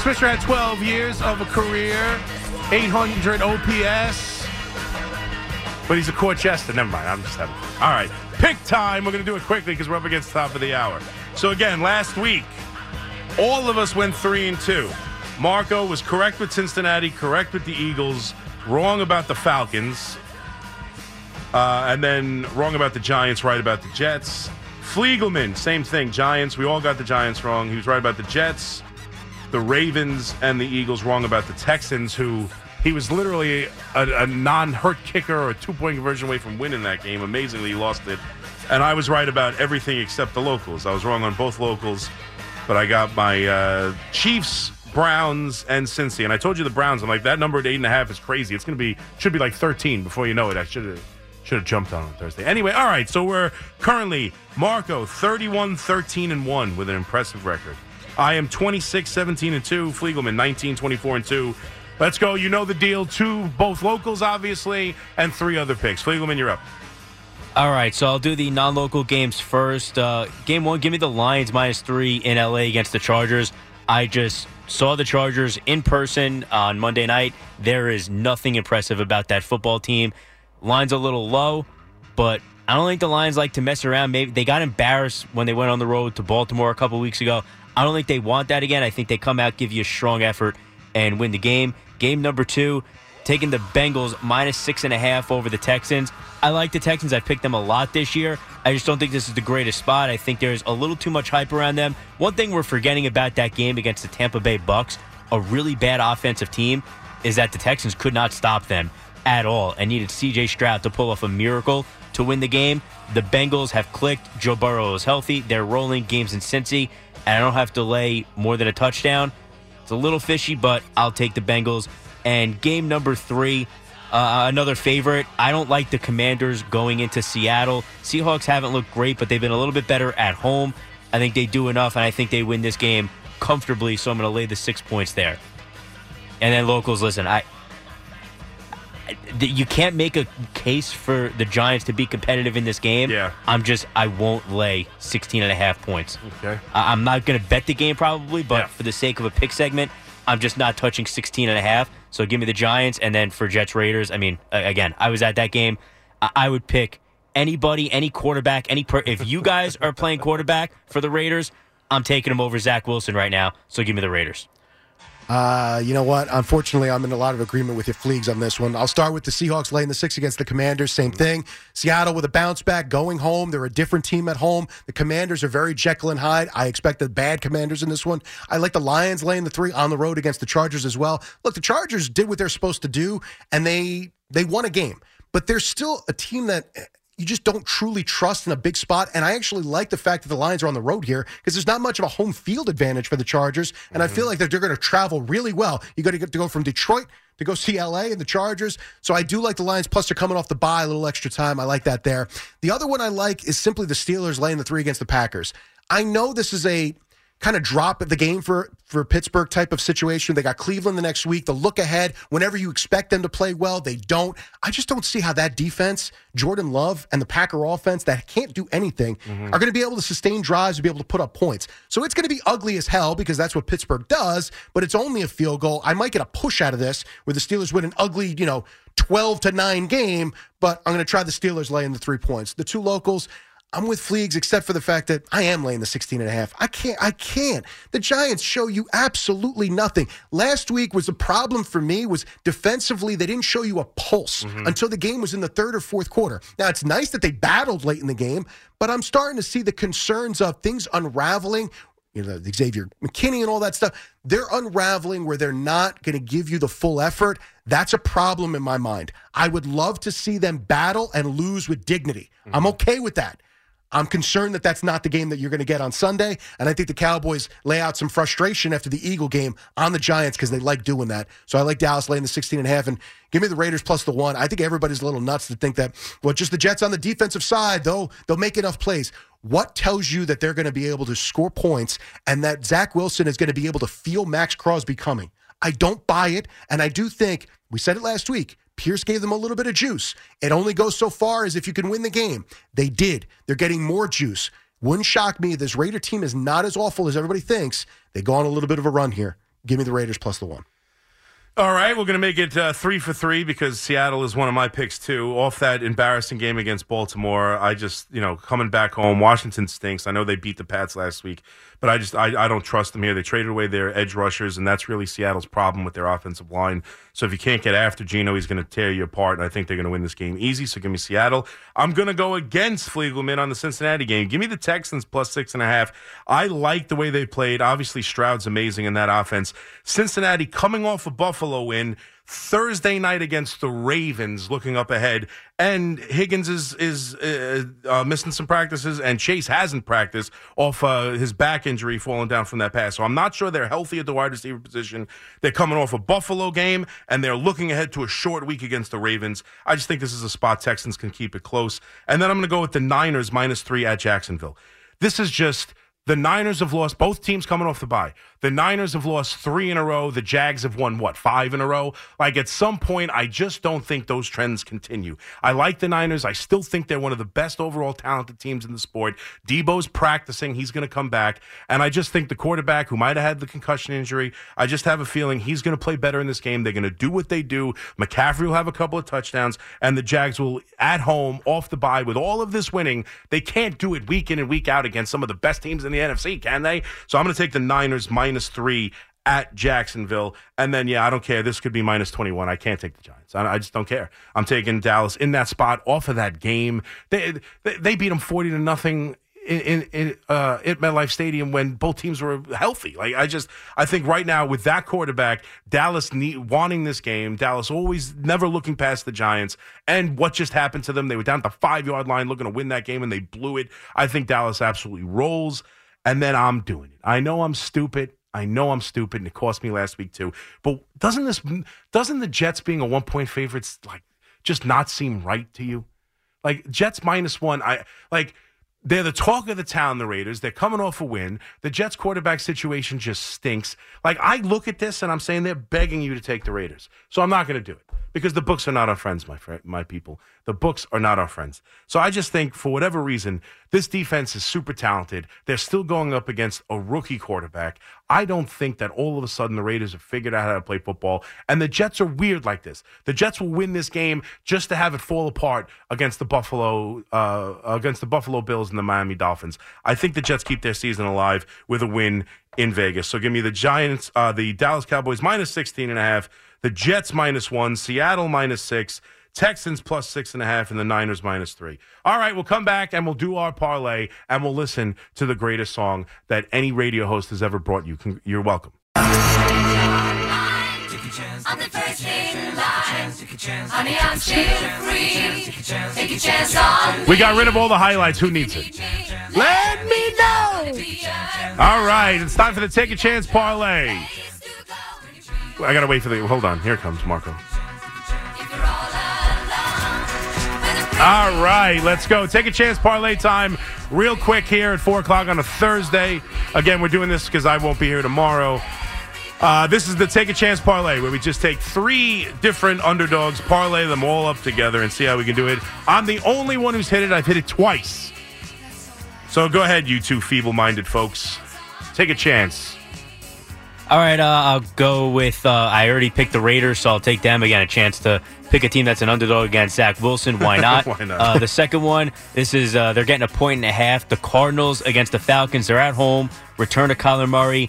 Swisher had 12 years of a career, 800 OPS. But he's a court jester. Never mind. I'm just having fun. All right. Pick time. We're going to do it quickly because we're up against the top of the hour. So, again, last week, all of us went three and two. Marco was correct with Cincinnati, correct with the Eagles, wrong about the Falcons, uh, and then wrong about the Giants, right about the Jets. Fliegelman, same thing. Giants, we all got the Giants wrong. He was right about the Jets, the Ravens, and the Eagles, wrong about the Texans, who he was literally a, a non hurt kicker or a two point conversion away from winning that game. Amazingly, he lost it. And I was right about everything except the locals. I was wrong on both locals, but I got my uh, Chiefs, Browns, and Cincy. And I told you the Browns. I'm like, that number at eight and a half is crazy. It's going to be, should be like 13 before you know it. I should have. Should have jumped on on Thursday. Anyway, all right. So we're currently Marco 31 13 and 1 with an impressive record. I am 26 17 and 2. Fliegelman 19 24 and 2. Let's go. You know the deal. Two, both locals, obviously, and three other picks. Fliegelman, you're up. All right, so I'll do the non-local games first. Uh, game one, give me the Lions minus three in LA against the Chargers. I just saw the Chargers in person on Monday night. There is nothing impressive about that football team. Line's a little low, but I don't think the Lions like to mess around. Maybe they got embarrassed when they went on the road to Baltimore a couple weeks ago. I don't think they want that again. I think they come out, give you a strong effort, and win the game. Game number two, taking the Bengals minus six and a half over the Texans. I like the Texans. I've picked them a lot this year. I just don't think this is the greatest spot. I think there's a little too much hype around them. One thing we're forgetting about that game against the Tampa Bay Bucks, a really bad offensive team, is that the Texans could not stop them at all and needed CJ Stroud to pull off a miracle to win the game. The Bengals have clicked. Joe Burrow is healthy. They're rolling games in Cincy, and I don't have to lay more than a touchdown. It's a little fishy, but I'll take the Bengals. And game number three, uh, another favorite. I don't like the Commanders going into Seattle. Seahawks haven't looked great, but they've been a little bit better at home. I think they do enough, and I think they win this game comfortably. So I'm going to lay the six points there. And then locals, listen, I you can't make a case for the Giants to be competitive in this game. Yeah. I'm just I won't lay 16 and a half points. Okay. I- I'm not going to bet the game probably, but Yeah. for the sake of a pick segment, I'm just not touching 16 and a half. So give me the Giants and then for Jets Raiders, I mean, again, I was at that game. I, I would pick anybody, any quarterback, any per- if you guys are playing quarterback for the Raiders, I'm taking them over Zach Wilson right now. So give me the Raiders. Uh, you know what? Unfortunately, I'm in a lot of agreement with your Fleegs on this one. I'll start with the Seahawks laying the six against the Commanders. Same thing. Seattle with a bounce back, going home. They're a different team at home. The Commanders are very Jekyll and Hyde. I expect the bad Commanders in this one. I like the Lions laying the three on the road against the Chargers as well. Look, the Chargers did what they're supposed to do, and they they won a game. But they're still a team that you just don't truly trust in a big spot. And I actually like the fact that the Lions are on the road here because there's not much of a home field advantage for the Chargers. And I feel mm-hmm. like that they're going to travel really well. You got to get to go from Detroit to go see LA and the Chargers. So I do like the Lions. Plus, they're coming off the bye, a little extra time. I like that there. The other one I like is simply the Steelers laying the three against the Packers. I know this is a kind of drop the game for for Pittsburgh type of situation. They got Cleveland the next week. The look ahead, whenever you expect them to play well, they don't. I just don't see how that defense, Jordan Love and the Packer offense that can't do anything, mm-hmm. are going to be able to sustain drives and be able to put up points. So it's going to be ugly as hell because that's what Pittsburgh does, but it's only a field goal. I might get a push out of this where the Steelers win an ugly, you know, 12 to 9 game, but I'm going to try the Steelers laying the 3 points. The two locals I'm with Fleegs, except for the fact that I am laying the 16 and a half. I can't. I can't. The Giants show you absolutely nothing. Last week was the problem for me was defensively they didn't show you a pulse mm-hmm. until the game was in the third or fourth quarter. Now it's nice that they battled late in the game, but I'm starting to see the concerns of things unraveling. You know, the Xavier McKinney and all that stuff. They're unraveling where they're not going to give you the full effort. That's a problem in my mind. I would love to see them battle and lose with dignity. I'm mm-hmm. okay with that. I'm concerned that that's not the game that you're going to get on Sunday. And I think the Cowboys lay out some frustration after the Eagle game on the Giants because they like doing that. So I like Dallas laying the 16 and a half and give me the Raiders plus the one. I think everybody's a little nuts to think that, well, just the Jets on the defensive side, though, they'll make enough plays. What tells you that they're going to be able to score points and that Zach Wilson is going to be able to feel Maxx Crosby coming? I don't buy it. And I do think, we said it last week, Pierce gave them a little bit of juice. It only goes so far as if you can win the game. They did. They're getting more juice. Wouldn't shock me. This Raider team is not as awful as everybody thinks. They go on a little bit of a run here. Give me the Raiders plus the one. All right, we're going to make it uh, three for three because Seattle is one of my picks too. Off that embarrassing game against Baltimore, I just you know coming back home. Washington stinks. I know they beat the Pats last week, but I just I, I don't trust them here. They traded away their edge rushers, and that's really Seattle's problem with their offensive line. So if you can't get after Geno, he's going to tear you apart, and I think they're going to win this game easy. So give me Seattle. I'm going to go against Fliegelman on the Cincinnati game. Give me the Texans plus six and a half. I like the way they played. Obviously, Stroud's amazing in that offense. Cincinnati coming off a Buffalo win. Thursday night against the Ravens, looking up ahead, and Higgins is is uh, uh, missing some practices, and Chase hasn't practiced off uh, his back injury falling down from that pass. So I'm not sure they're healthy at the wide receiver position. They're coming off a Buffalo game, and they're looking ahead to a short week against the Ravens. I just think this is a spot Texans can keep it close, and then I'm going to go with the Niners minus three at Jacksonville. This is just the Niners have lost both teams coming off the bye. The Niners have lost three in a row. The Jags have won, what, five in a row? Like at some point, I just don't think those trends continue. I like the Niners. I still think they're one of the best overall talented teams in the sport. Deebo's practicing. He's going to come back. And I just think the quarterback who might have had the concussion injury, I just have a feeling he's going to play better in this game. They're going to do what they do. McCaffrey will have a couple of touchdowns, and the Jags will, at home, off the bye, with all of this winning, they can't do it week in and week out against some of the best teams in the NFC, can they? So I'm going to take the Niners minus three at Jacksonville. And then, yeah, I don't care. This could be minus 21. I can't take the Giants. I, I just don't care. I'm taking Dallas in that spot off of that game. They, they, they beat them 40 to nothing in, in uh, at MetLife Stadium when both teams were healthy. Like I just, I think right now with that quarterback, Dallas need, wanting this game, Dallas always never looking past the Giants, and what just happened to them? They were down at the five yard line looking to win that game, and they blew it. I think Dallas absolutely rolls, and then I'm doing it. I know I'm stupid. I know I'm stupid, and it cost me last week too. But doesn't this, doesn't the Jets being a one point favorites like just not seem right to you? Like Jets minus one, I like they're the talk of the town, the Raiders. They're coming off a win. The Jets quarterback situation just stinks. Like, I look at this and I'm saying they're begging you to take the Raiders. So I'm not going to do it because the books are not our friends, my, fr- my people. The books are not our friends. So I just think, for whatever reason, this defense is super talented. They're still going up against a rookie quarterback. I don't think that all of a sudden the Raiders have figured out how to play football. And the Jets are weird like this. The Jets will win this game just to have it fall apart against the Buffalo uh, against the Buffalo Bills and the Miami Dolphins. I think the Jets keep their season alive with a win in Vegas. So give me the Giants, uh, the Dallas Cowboys minus 16 and a half, the Jets minus one, Seattle minus six. Texans plus six and a half, and the Niners minus three. All right, we'll come back and we'll do our parlay and we'll listen to the greatest song that any radio host has ever brought you. You're welcome. I'm the first in line. Honey, I'm still free. Take a chance on We got rid of all the highlights. Who needs it? Let me know. All right, it's time for the Take a Chance parlay. I gotta wait for the. Hold on, here comes Marco. All right, let's go. Take a chance parlay time real quick here at 4 o'clock on a Thursday. Again, we're doing this because I won't be here tomorrow. Uh, this is the Take a Chance parlay where we just take three different underdogs, parlay them all up together, and see how we can do it. I'm the only one who's hit it. I've hit it twice. So go ahead, you two feeble minded folks. Take a chance. All right, uh, I'll go with. Uh, I already picked the Raiders, so I'll take them again. A chance to pick a team that's an underdog against Zach Wilson. Why not? Why not? Uh, the second one, this is uh, they're getting a point and a half. The Cardinals against the Falcons. They're at home. Return to Kyler Murray.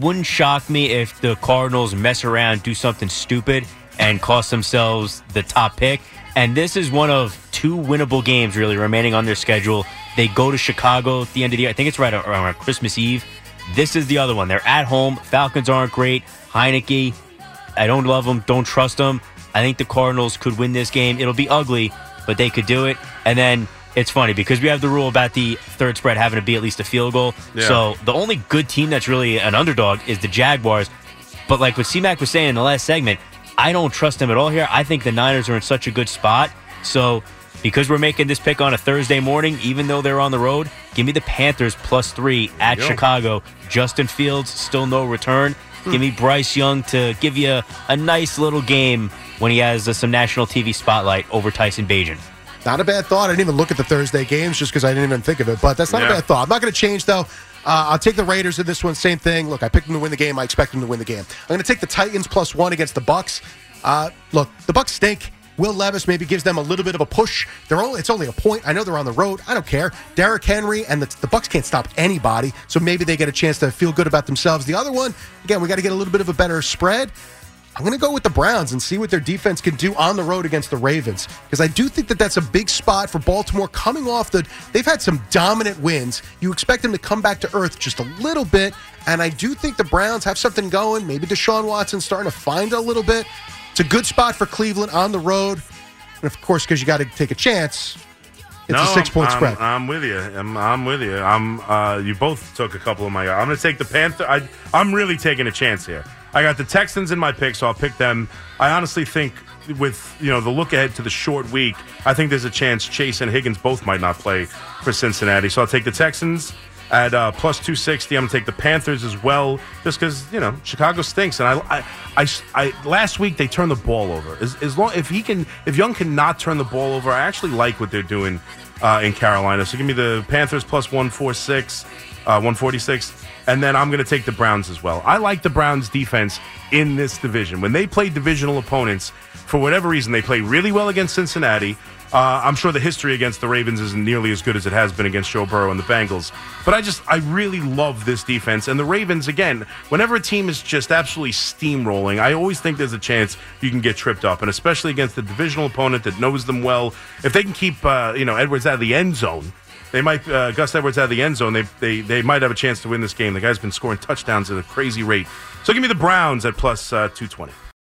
Wouldn't shock me if the Cardinals mess around, do something stupid, and cost themselves the top pick. And this is one of two winnable games really remaining on their schedule. They go to Chicago at the end of the year. I think it's right around Christmas Eve. This is the other one. They're at home. Falcons aren't great. Heinicke, I don't love them. Don't trust them. I think the Cardinals could win this game. It'll be ugly, but they could do it. And then it's funny because we have the rule about the third spread having to be at least a field goal. Yeah. So the only good team that's really an underdog is the Jaguars. But like what C-Mac was saying in the last segment, I don't trust them at all here. I think the Niners are in such a good spot. So because we're making this pick on a Thursday morning, even though they're on the road, give me the Panthers plus three at you go. Chicago. Justin Fields, still no return. Give me Bryce Young to give you a, a nice little game when he has uh, some national TV spotlight over Tyson Bagent. Not a bad thought. I didn't even look at the Thursday games just because I didn't even think of it. But that's not Yeah. a bad thought. I'm not going to change though. Uh, I'll take the Raiders in this one. Same thing. Look, I picked them to win the game. I expect them to win the game. I'm going to take the Titans plus one against the Bucks. Uh, look, the Bucks stink. Will Levis maybe gives them a little bit of a push. They're only, it's only a point. I know they're on the road. I don't care. Derrick Henry and the, the Bucks can't stop anybody, so maybe they get a chance to feel good about themselves. The other one, again, we got to get a little bit of a better spread. I'm going to go with the Browns and see what their defense can do on the road against the Ravens because I do think that that's a big spot for Baltimore coming off the. They've had some dominant wins. You expect them to come back to earth just a little bit, and I do think the Browns have something going. Maybe Deshaun Watson starting to find a little bit. It's a good spot for Cleveland on the road, and of course, because you got to take a chance. It's a six point I'm, spread. I'm with you. I'm, I'm with you. I'm. Uh, you both took a couple of my. I'm going to take the Panther. I, I'm really taking a chance here. I got the Texans in my pick, so I'll pick them. I honestly think with you know the look ahead to the short week, I think there's a chance Chase and Higgins both might not play for Cincinnati. So I'll take the Texans at uh, plus 260. I'm going to take the Panthers as well, just because you know Chicago stinks. And I, I, I, I- last week they turned the ball over. As, as long if he can, if Young cannot turn the ball over, I actually like what they're doing uh, in Carolina. So give me the Panthers plus 146, uh, 146. And then I'm going to take the Browns as well. I like the Browns defense in this division. When they play divisional opponents, for whatever reason, they play really well against Cincinnati. Uh, I'm sure the history against the Ravens isn't nearly as good as it has been against Joe Burrow and the Bengals. But I just, I really love this defense. And the Ravens, again, whenever a team is just absolutely steamrolling, I always think there's a chance you can get tripped up. And especially against a divisional opponent that knows them well. If they can keep, uh, you know, Edwards out of the end zone, they might uh, Gus Edwards out of the end zone. They, they they might have a chance to win this game. The guy's been scoring touchdowns at a crazy rate. So give me the Browns at plus uh, two twenty.